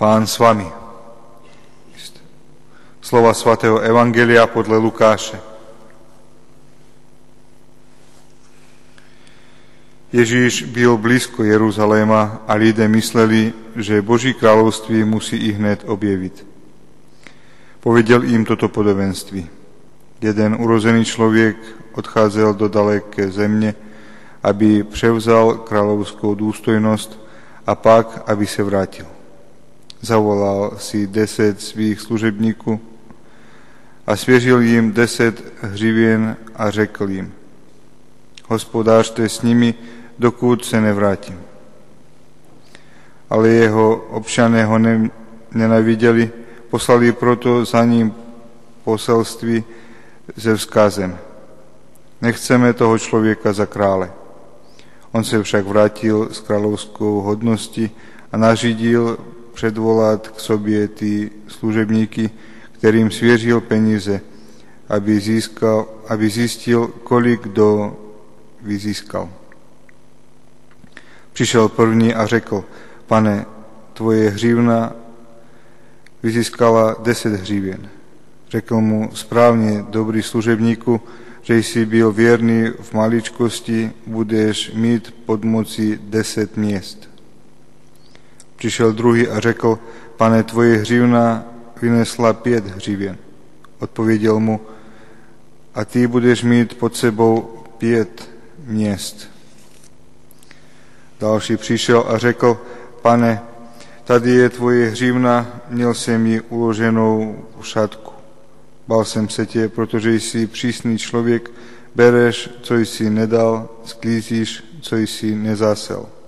Pán s vami. Slova svatého Evangelia podľa Lukáše. Ježíš byl blízko Jeruzaléma a lidé mysleli, že Boží kráľovství musí ich hned objeviť. Povedel im toto podobenství. Jeden urozený človek odcházel do daleké zemne, aby převzal kráľovskou dôstojnosť a pak, aby sa vrátil zavolal si deset svých služebníků a svěřil jim deset hřivien a řekl jim, hospodářte s nimi, dokud se nevrátím. Ale jeho občané ho ne, nenaviděli, poslali proto za ním poselství se vzkazem. Nechceme toho člověka za krále. On se však vrátil s kráľovskou hodnosti a nařídil předvolat k sobě ty služebníky, kterým svěřil peníze, aby, získal, aby zjistil, kolik kdo vyzískal. Přišel první a řekl, pane, tvoje hřívna vyzískala deset hřívien. Řekl mu správně, dobrý služebníku, že jsi byl věrný v maličkosti, budeš mít pod moci deset měst. Přišel druhý a řekl, pane, tvoje hřivna vynesla pět hřivien. Odpověděl mu, a ty budeš mít pod sebou pět měst. Další přišel a řekl, pane, tady je tvoje hřivna, měl jsem ji uloženou v šatku. Bal jsem se tě, protože jsi přísný člověk, bereš, co jsi nedal, sklízíš, co jsi nezasel.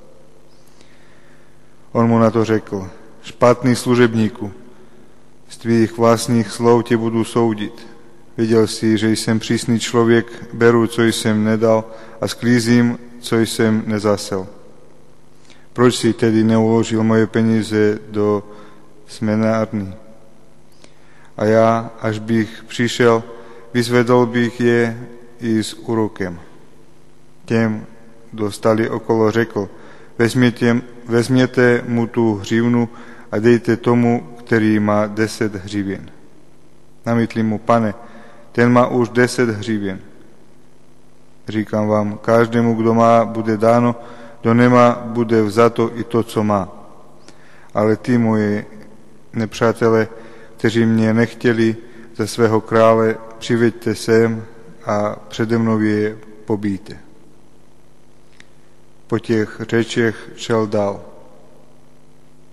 On mu na to řekl, špatný služebníku, z tvých vlastních slov tě budu soudit. Věděl si, že jsem přísný člověk, beru, co jsem nedal a sklízím, co jsem nezasel. Proč si tedy neuložil moje peníze do smenárny? A já, až bych přišel, vyzvedol bych je i s úrokem. Těm, kdo okolo, řekl, vezměte, vezměte mu tu hřivnu a dejte tomu, který má deset hřivien. Namítli mu, pane, ten má už deset hřivien. Říkám vám, každému, kdo má, bude dáno, kdo nemá, bude vzato i to, co má. Ale ty, moje nepřátelé, kteří mě nechtěli za svého krále, přiveďte sem a přede mnou je pobíte po těch řečech šel dál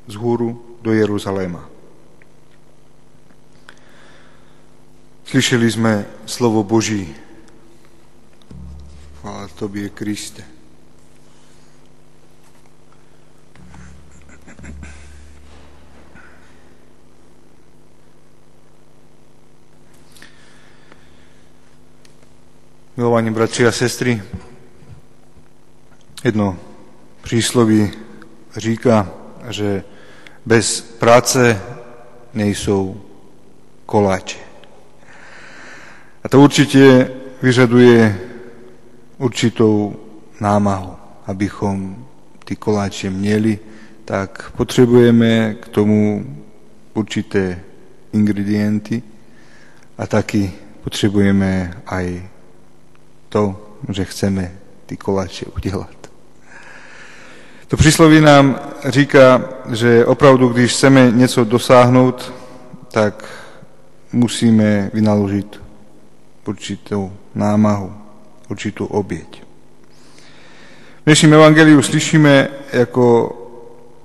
z hůru do Jeruzaléma. Slyšeli jsme slovo Boží. Chvála Tobě, Kriste. Milovaní bratři a sestry, Jedno přísloví říká, že bez práce nejsou koláče. A to určitě vyžaduje určitou námahu, abychom ty koláče měli, tak potřebujeme k tomu určité ingredienty a taky potřebujeme aj to, že chceme ty koláče udělat. To přísloví nám říká, že opravdu, když chceme něco dosáhnout, tak musíme vynaložit určitou námahu, určitou oběť. V dnešním evangeliu slyšíme, jako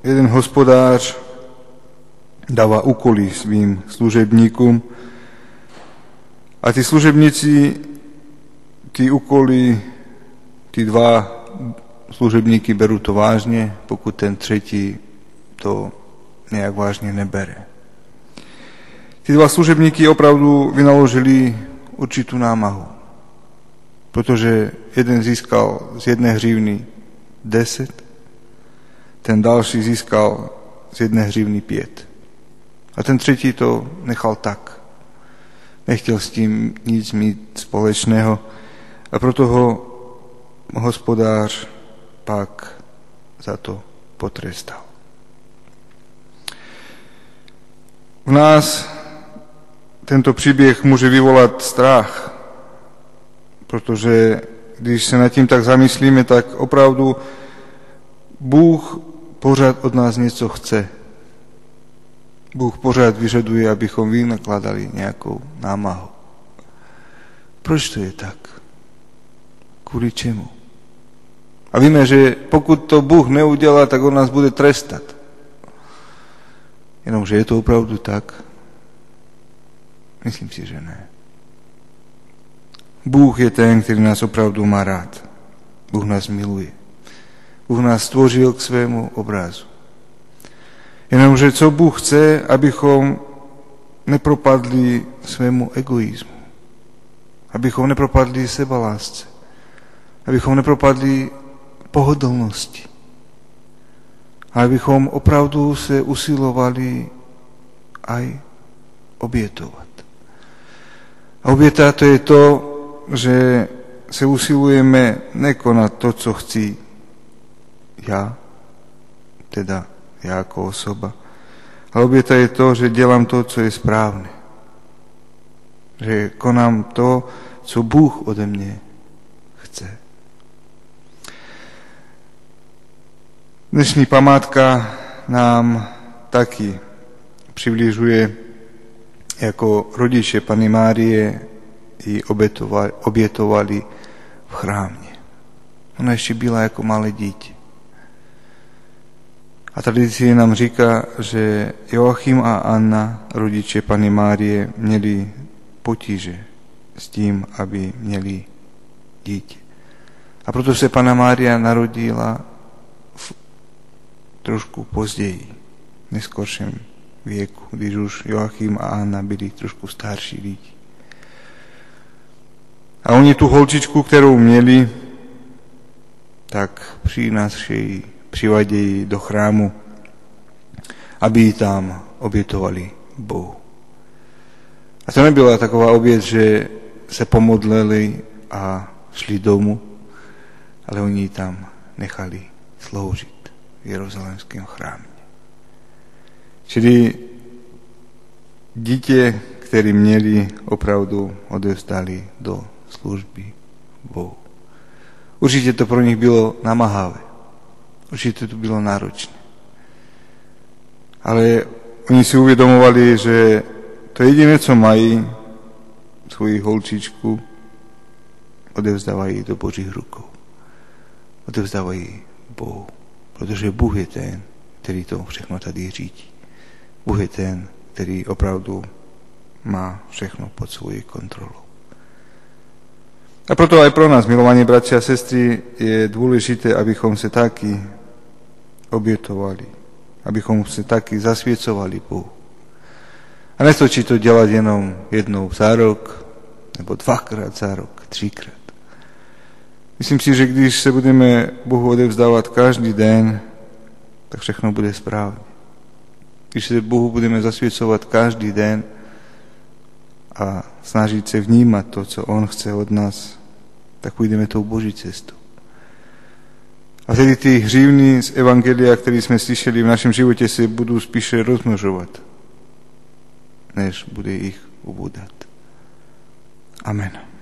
jeden hospodář dává úkoly svým služebníkům a ty služebníci ty úkoly, ty dva služebníky berú to vážne, pokud ten tretí to nejak vážne nebere. Tí dva služebníky opravdu vynaložili určitú námahu, protože jeden získal z jedné hřívny 10, ten další získal z jedné hřívny 5. A ten třetí to nechal tak. Nechtěl s tím nic mít společného a proto ho hospodář pak za to potrestal. V nás tento příběh může vyvolat strach, protože když se nad tím tak zamyslíme, tak opravdu Bůh pořád od nás něco chce. Bůh pořád vyžaduje, abychom vynakladali nějakou námahu. Proč to je tak? Kvůli čemu? A víme, že pokud to Bůh neudělá, tak on nás bude trestat. Jenomže je to opravdu tak? Myslím si, že ne. Bůh je ten, který nás opravdu má rád. Bůh nás miluje. Bůh nás stvořil k svému obrazu. Jenomže co Bůh chce, abychom nepropadli svému egoizmu. Abychom nepropadli sebalásce. Abychom nepropadli pohodlnosti. Abychom opravdu se usilovali aj obětovat. A oběta to je to, že se usilujeme nekonat to, co chci já, teda já jako osoba. A oběta je to, že dělám to, co je správné. Že konám to, co Bůh ode mě chce. Dnešní památka nám taky přibližuje jako rodiče Pany Márie ji obětovali, obětovali v chrámě. Ona ještě byla jako malé dítě. A tradice nám říká, že Joachim a Anna, rodiče Pany Márie, měli potíže s tím, aby měli dítě. A proto se Pana Mária narodila trošku později, v neskorším věku, když už Joachim a Anna byli trošku starší lidi. A oni tu holčičku, kterou měli, tak přinášejí, přivadějí do chrámu, aby ji tam obětovali Bohu. A to nebyla taková oběť, že se pomodlili a šli domů, ale oni ji tam nechali sloužit v chrámě. Čili dítě, které měli, opravdu odevzdali do služby Bohu. Určitě to pro nich bylo namahavé. Určitě to bylo náročné. Ale oni si uvědomovali, že to jediné, co mají, svoji holčičku, odevzdávají do Božích rukou. Odevzdávají Bohu. Protože Bůh je ten, který to všechno tady řídí. Bůh je ten, který opravdu má všechno pod svojej kontrolou. A proto aj pro nás, milovaní bratia a sestry, je dôležité, abychom sa taky obietovali, abychom sa taky zasviecovali Bohu. A nestačí to dělat jenom jednou za rok, nebo dvakrát za rok, třikrát. Myslím si, že když se budeme Bohu odevzdávat každý den, tak všechno bude správně. Když se Bohu budeme zasvěcovat každý den, a snažiť sa vnímať to, co On chce od nás, tak pôjdeme tou Boží cestou. A vtedy tí hřívny z Evangelia, ktorý sme slyšeli v našem živote, sa budú spíše rozmnožovať, než bude ich ubúdať. Amen.